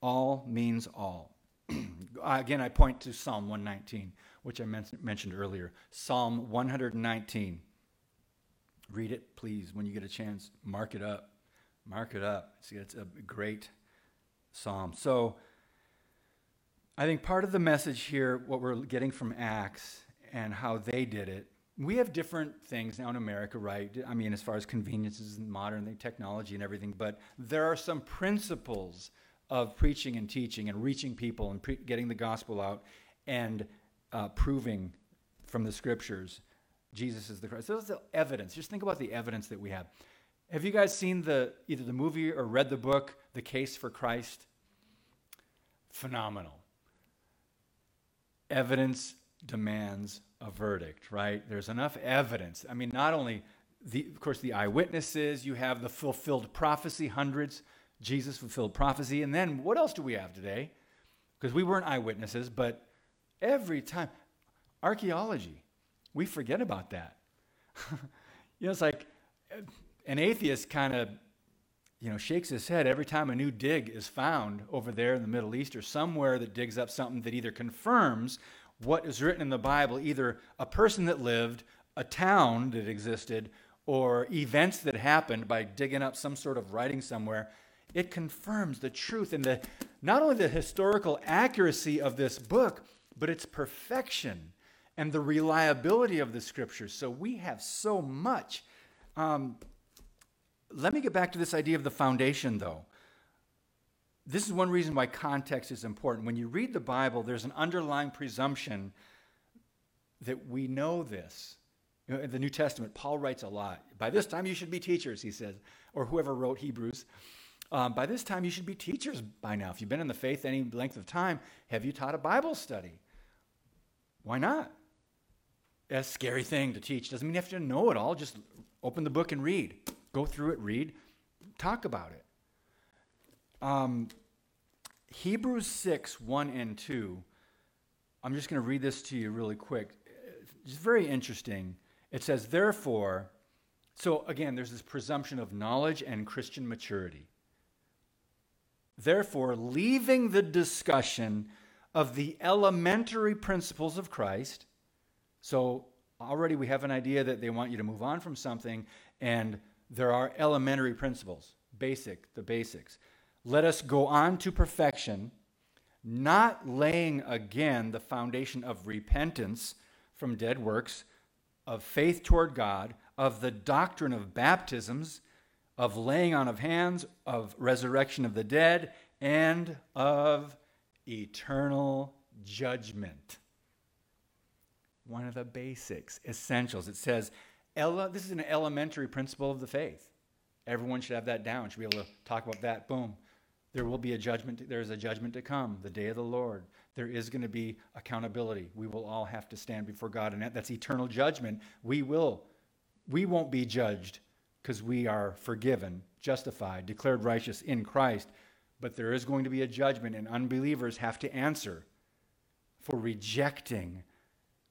All means all. Uh, again, I point to Psalm 119, which I men- mentioned earlier. Psalm 119. Read it, please, when you get a chance. Mark it up. Mark it up. It's, it's a great psalm. So, I think part of the message here, what we're getting from Acts and how they did it, we have different things now in America, right? I mean, as far as conveniences and modern technology and everything, but there are some principles of preaching and teaching and reaching people and pre- getting the gospel out and uh, proving from the scriptures Jesus is the Christ. Those are the evidence. Just think about the evidence that we have. Have you guys seen the either the movie or read the book, The Case for Christ? Phenomenal. evidence demands a verdict, right? There's enough evidence. I mean, not only the, of course, the eyewitnesses, you have the fulfilled prophecy, hundreds, Jesus fulfilled prophecy. And then what else do we have today? Because we weren't eyewitnesses, but every time, archaeology, we forget about that. you know, it's like an atheist kind of, you know, shakes his head every time a new dig is found over there in the Middle East or somewhere that digs up something that either confirms what is written in the Bible, either a person that lived, a town that existed, or events that happened by digging up some sort of writing somewhere, it confirms the truth and the not only the historical accuracy of this book, but its perfection and the reliability of the scriptures. So we have so much. Um, let me get back to this idea of the foundation, though. This is one reason why context is important. When you read the Bible, there's an underlying presumption that we know this. You know, in the New Testament, Paul writes a lot. By this time, you should be teachers, he says, or whoever wrote Hebrews. Um, by this time, you should be teachers by now. If you've been in the faith any length of time, have you taught a Bible study? Why not? That's a scary thing to teach. Doesn't mean you have to know it all. Just open the book and read. Go through it, read, talk about it. Um, Hebrews 6, 1 and 2. I'm just going to read this to you really quick. It's very interesting. It says, Therefore, so again, there's this presumption of knowledge and Christian maturity. Therefore, leaving the discussion of the elementary principles of Christ, so already we have an idea that they want you to move on from something, and there are elementary principles, basic, the basics. Let us go on to perfection, not laying again the foundation of repentance from dead works, of faith toward God, of the doctrine of baptisms, of laying on of hands, of resurrection of the dead, and of eternal judgment one of the basics, essentials. It says, ele- this is an elementary principle of the faith. Everyone should have that down, should be able to talk about that. Boom. There will be a judgment. There is a judgment to come, the day of the Lord. There is going to be accountability. We will all have to stand before God, and that's eternal judgment. We will. We won't be judged because we are forgiven, justified, declared righteous in Christ. But there is going to be a judgment, and unbelievers have to answer for rejecting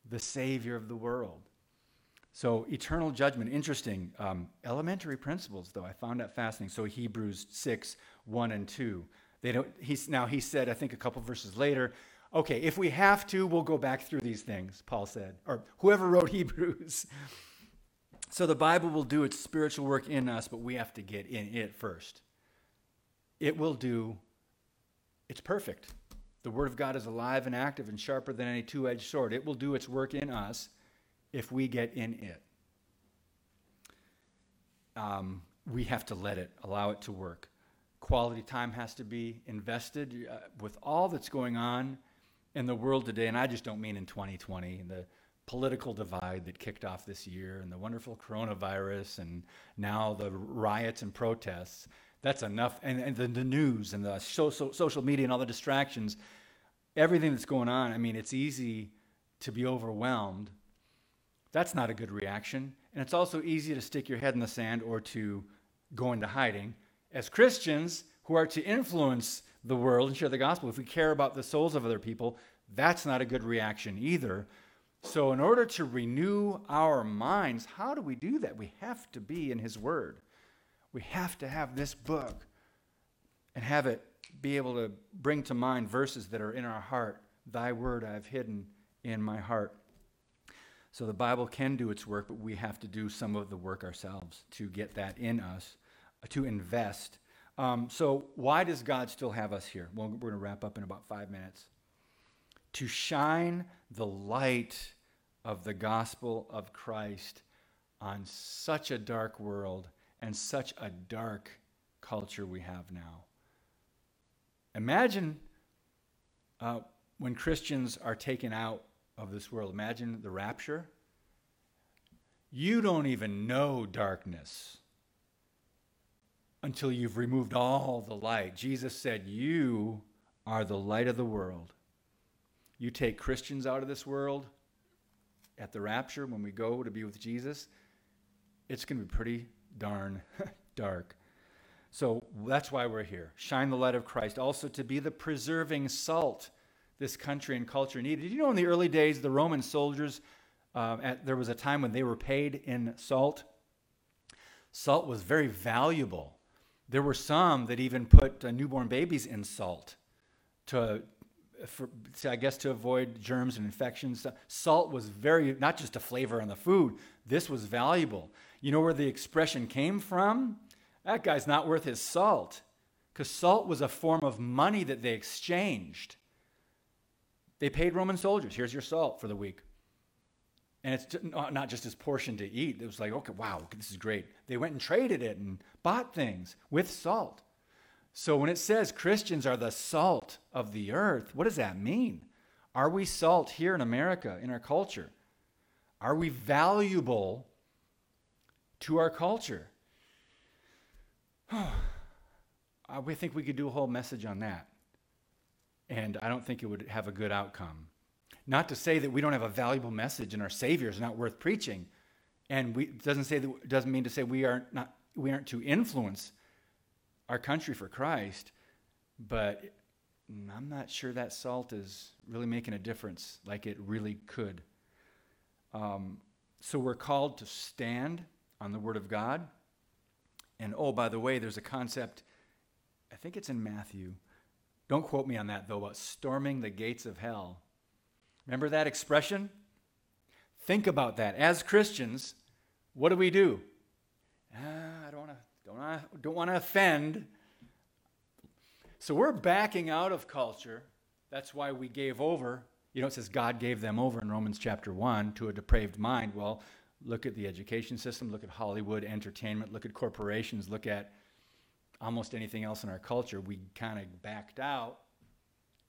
the Savior of the world. So, eternal judgment, interesting. Um, elementary principles, though, I found that fascinating. So, Hebrews 6, 1 and 2. They don't, he's, now, he said, I think a couple verses later, okay, if we have to, we'll go back through these things, Paul said, or whoever wrote Hebrews. so, the Bible will do its spiritual work in us, but we have to get in it first. It will do, it's perfect. The Word of God is alive and active and sharper than any two edged sword. It will do its work in us if we get in it. Um, we have to let it, allow it to work. Quality time has to be invested uh, with all that's going on in the world today. And I just don't mean in 2020 and the political divide that kicked off this year and the wonderful coronavirus and now the riots and protests that's enough. And, and the, the, news and the social, social media and all the distractions, everything that's going on, I mean, it's easy to be overwhelmed. That's not a good reaction. And it's also easy to stick your head in the sand or to go into hiding. As Christians who are to influence the world and share the gospel, if we care about the souls of other people, that's not a good reaction either. So, in order to renew our minds, how do we do that? We have to be in His Word. We have to have this book and have it be able to bring to mind verses that are in our heart. Thy word I have hidden in my heart. So the Bible can do its work, but we have to do some of the work ourselves to get that in us, to invest. Um, so, why does God still have us here? Well, we're going to wrap up in about five minutes. To shine the light of the gospel of Christ on such a dark world and such a dark culture we have now. Imagine uh, when Christians are taken out of this world. Imagine the rapture. You don't even know darkness until you've removed all the light. Jesus said, You are the light of the world. You take Christians out of this world at the rapture when we go to be with Jesus, it's going to be pretty darn dark. So that's why we're here. Shine the light of Christ. Also to be the preserving salt this country and culture needed. Did you know in the early days, the Roman soldiers, uh, at, there was a time when they were paid in salt? Salt was very valuable. There were some that even put uh, newborn babies in salt to, for, I guess, to avoid germs and infections. Salt was very, not just a flavor on the food, this was valuable. You know where the expression came from? That guy's not worth his salt. Because salt was a form of money that they exchanged. They paid Roman soldiers, here's your salt for the week. And it's not just his portion to eat. It was like, okay, wow, this is great. They went and traded it and bought things with salt. So when it says Christians are the salt of the earth, what does that mean? Are we salt here in America, in our culture? Are we valuable to our culture? we think we could do a whole message on that. And I don't think it would have a good outcome. Not to say that we don't have a valuable message and our Savior is not worth preaching. And we doesn't say that doesn't mean to say we aren't not we aren't to influence our country for Christ, but I'm not sure that salt is really making a difference like it really could. Um, so we're called to stand on the Word of God. And oh, by the way, there's a concept, I think it's in Matthew. Don't quote me on that, though, about storming the gates of hell. Remember that expression? Think about that. As Christians, what do we do? Ah, I don't want to don't wanna, don't want to offend. So we're backing out of culture. That's why we gave over. You know, it says God gave them over in Romans chapter 1 to a depraved mind. Well, look at the education system, look at Hollywood, entertainment, look at corporations, look at almost anything else in our culture. We kind of backed out,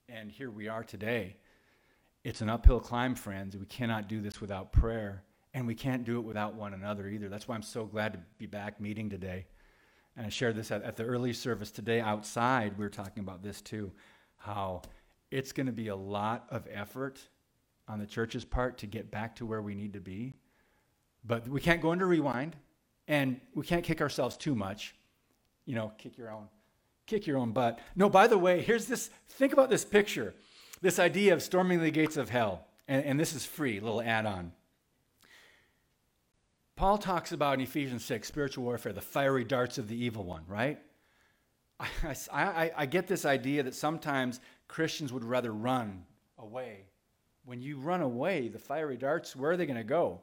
and here we are today. It's an uphill climb, friends. We cannot do this without prayer, and we can't do it without one another either. That's why I'm so glad to be back meeting today. And I shared this at, at the early service today outside. We were talking about this too, how it's going to be a lot of effort on the church's part to get back to where we need to be. But we can't go into rewind, and we can't kick ourselves too much. You know, kick your own, kick your own butt. No, by the way, here's this. Think about this picture this idea of storming the gates of hell, and, and this is free, little add on. Paul talks about in Ephesians 6 spiritual warfare, the fiery darts of the evil one, right? I, I, I get this idea that sometimes Christians would rather run away. When you run away, the fiery darts, where are they going to go?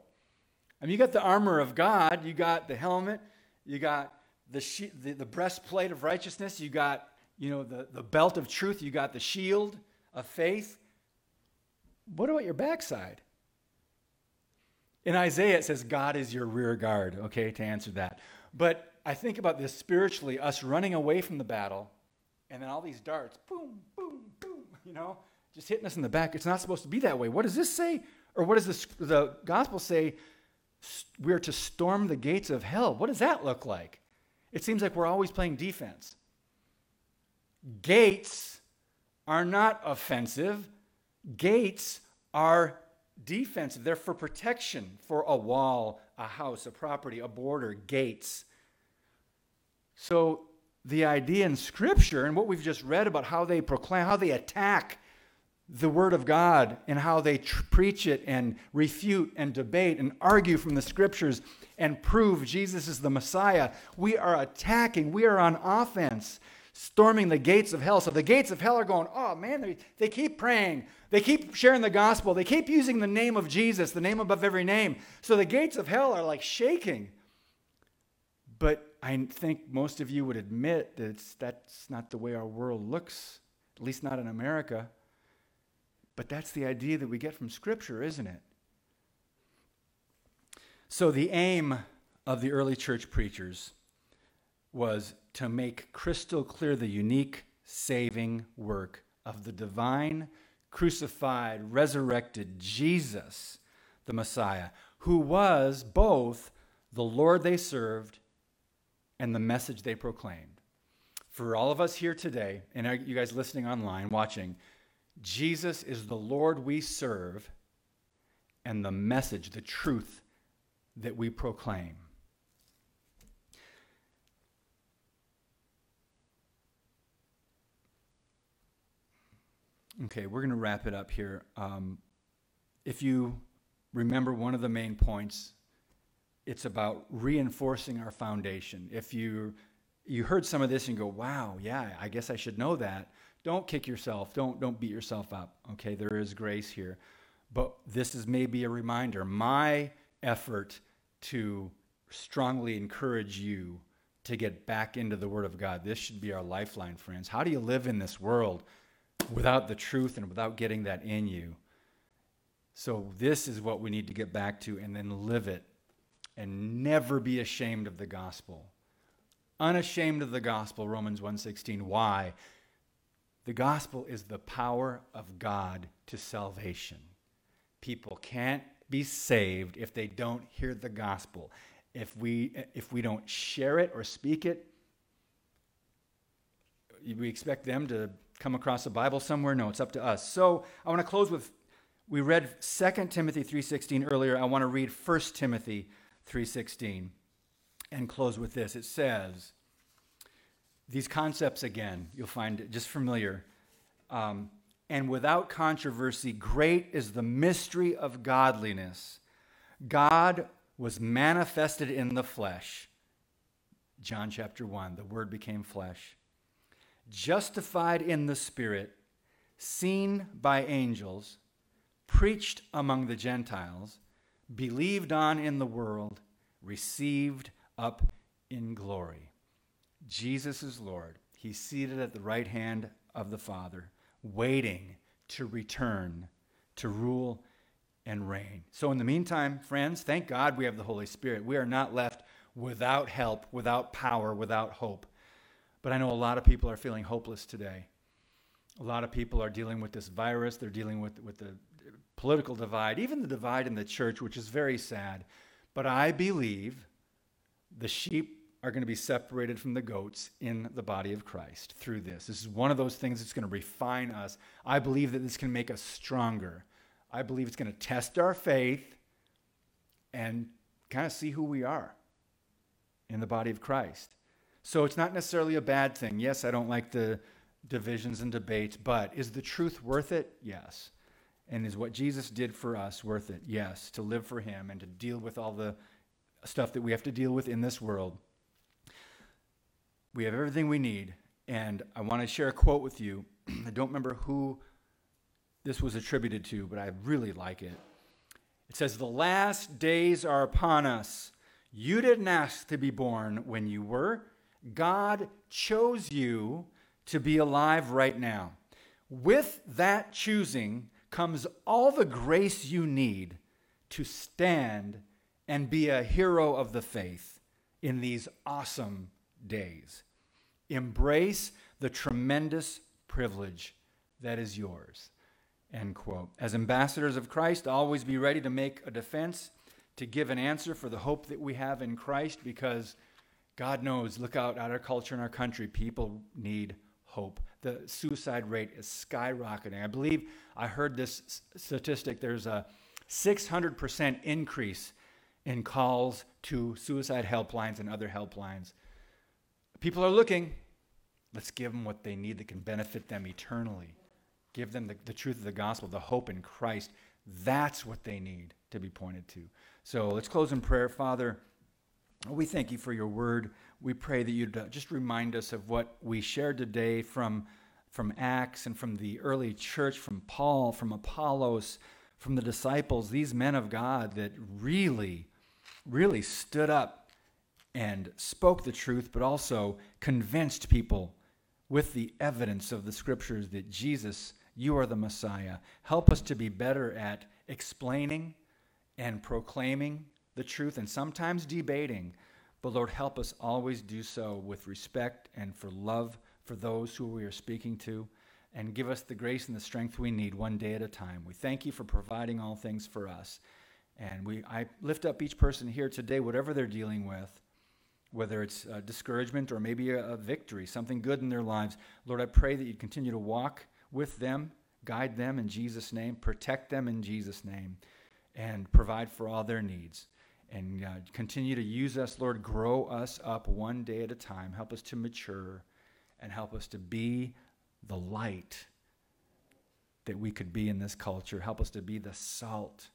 I mean, you got the armor of God, you got the helmet, you got the, she- the, the breastplate of righteousness, you got you know the, the belt of truth, you got the shield, of faith, what about your backside? In Isaiah, it says, God is your rear guard, okay, to answer that. But I think about this spiritually, us running away from the battle, and then all these darts, boom, boom, boom, you know, just hitting us in the back. It's not supposed to be that way. What does this say? Or what does this, the gospel say? We're to storm the gates of hell. What does that look like? It seems like we're always playing defense. Gates are not offensive. Gates are defensive. They're for protection, for a wall, a house, a property, a border, gates. So the idea in Scripture and what we've just read about how they proclaim, how they attack the Word of God and how they tr- preach it and refute and debate and argue from the Scriptures and prove Jesus is the Messiah. We are attacking, we are on offense storming the gates of hell. So the gates of hell are going, oh man, they, they keep praying. They keep sharing the gospel. They keep using the name of Jesus, the name above every name. So the gates of hell are like shaking. But I think most of you would admit that that's not the way our world looks, at least not in America. But that's the idea that we get from Scripture, isn't it? So the aim of the early church preachers was to make crystal clear the unique saving work of the divine, crucified, resurrected Jesus, the Messiah, who was both the Lord they served and the message they proclaimed. For all of us here today, and you guys listening online, watching, Jesus is the Lord we serve and the message, the truth that we proclaim. Okay, we're going to wrap it up here. Um, if you remember one of the main points, it's about reinforcing our foundation. If you you heard some of this and go, "Wow, yeah, I guess I should know that." Don't kick yourself. Don't don't beat yourself up. Okay, there is grace here. But this is maybe a reminder. My effort to strongly encourage you to get back into the Word of God. This should be our lifeline, friends. How do you live in this world without the truth and without getting that in you? So, this is what we need to get back to and then live it and never be ashamed of the gospel. Unashamed of the gospel, Romans 1:16. Why? The gospel is the power of God to salvation. People can't be saved if they don't hear the gospel. If we if we don't share it or speak it, we expect them to come across a Bible somewhere? No, it's up to us. So, I want to close with we read 2 Timothy 3:16 earlier. I want to read 1 Timothy 3:16 and close with this. It says these concepts again, you'll find just familiar. Um, and without controversy, great is the mystery of godliness. God was manifested in the flesh. John chapter 1, the Word became flesh. Justified in the Spirit, seen by angels, preached among the Gentiles, believed on in the world, received up in glory. Jesus is Lord. He's seated at the right hand of the Father, waiting to return to rule and reign. So, in the meantime, friends, thank God we have the Holy Spirit. We are not left without help, without power, without hope. But I know a lot of people are feeling hopeless today. A lot of people are dealing with this virus, they're dealing with, with the political divide, even the divide in the church, which is very sad. But I believe the sheep are going to be separated from the goats in the body of Christ through this. This is one of those things that's going to refine us. I believe that this can make us stronger. I believe it's going to test our faith and kind of see who we are in the body of Christ. So it's not necessarily a bad thing. Yes, I don't like the divisions and debates, but is the truth worth it? Yes. And is what Jesus did for us worth it? Yes. To live for Him and to deal with all the stuff that we have to deal with in this world. We have everything we need. And I want to share a quote with you. I don't remember who this was attributed to, but I really like it. It says, The last days are upon us. You didn't ask to be born when you were. God chose you to be alive right now. With that choosing comes all the grace you need to stand and be a hero of the faith in these awesome days. Embrace the tremendous privilege that is yours. End quote. As ambassadors of Christ, always be ready to make a defense, to give an answer for the hope that we have in Christ, because God knows, look out at our culture and our country, people need hope. The suicide rate is skyrocketing. I believe I heard this statistic there's a 600% increase in calls to suicide helplines and other helplines. People are looking. Let's give them what they need that can benefit them eternally. Give them the, the truth of the gospel, the hope in Christ. That's what they need to be pointed to. So let's close in prayer. Father, we thank you for your word. We pray that you'd uh, just remind us of what we shared today from, from Acts and from the early church, from Paul, from Apollos, from the disciples, these men of God that really really stood up and spoke the truth, but also convinced people with the evidence of the scriptures that Jesus, you are the Messiah. Help us to be better at explaining and proclaiming the truth and sometimes debating. But Lord, help us always do so with respect and for love for those who we are speaking to, and give us the grace and the strength we need one day at a time. We thank you for providing all things for us. And we, I lift up each person here today, whatever they're dealing with, whether it's uh, discouragement or maybe a, a victory, something good in their lives. Lord, I pray that you'd continue to walk with them, Guide them in Jesus' name, protect them in Jesus' name, and provide for all their needs. And uh, continue to use us, Lord. Grow us up one day at a time. Help us to mature and help us to be the light that we could be in this culture. Help us to be the salt,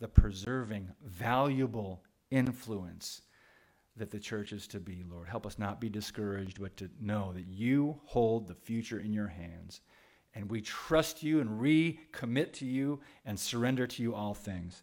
the preserving, valuable influence that the church is to be, Lord. Help us not be discouraged, but to know that you hold the future in your hands. And we trust you and recommit to you and surrender to you all things.